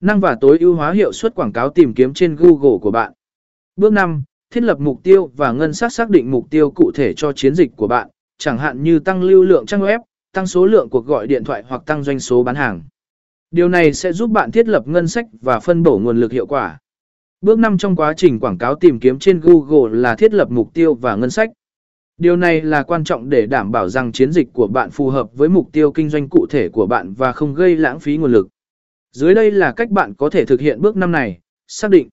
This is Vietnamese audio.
Năng và tối ưu hóa hiệu suất quảng cáo tìm kiếm trên Google của bạn. Bước 5. Thiết lập mục tiêu và ngân sách xác định mục tiêu cụ thể cho chiến dịch của bạn, chẳng hạn như tăng lưu lượng trang web, tăng số lượng cuộc gọi điện thoại hoặc tăng doanh số bán hàng. Điều này sẽ giúp bạn thiết lập ngân sách và phân bổ nguồn lực hiệu quả. Bước 5 trong quá trình quảng cáo tìm kiếm trên Google là thiết lập mục tiêu và ngân sách. Điều này là quan trọng để đảm bảo rằng chiến dịch của bạn phù hợp với mục tiêu kinh doanh cụ thể của bạn và không gây lãng phí nguồn lực. Dưới đây là cách bạn có thể thực hiện bước 5 này. Xác định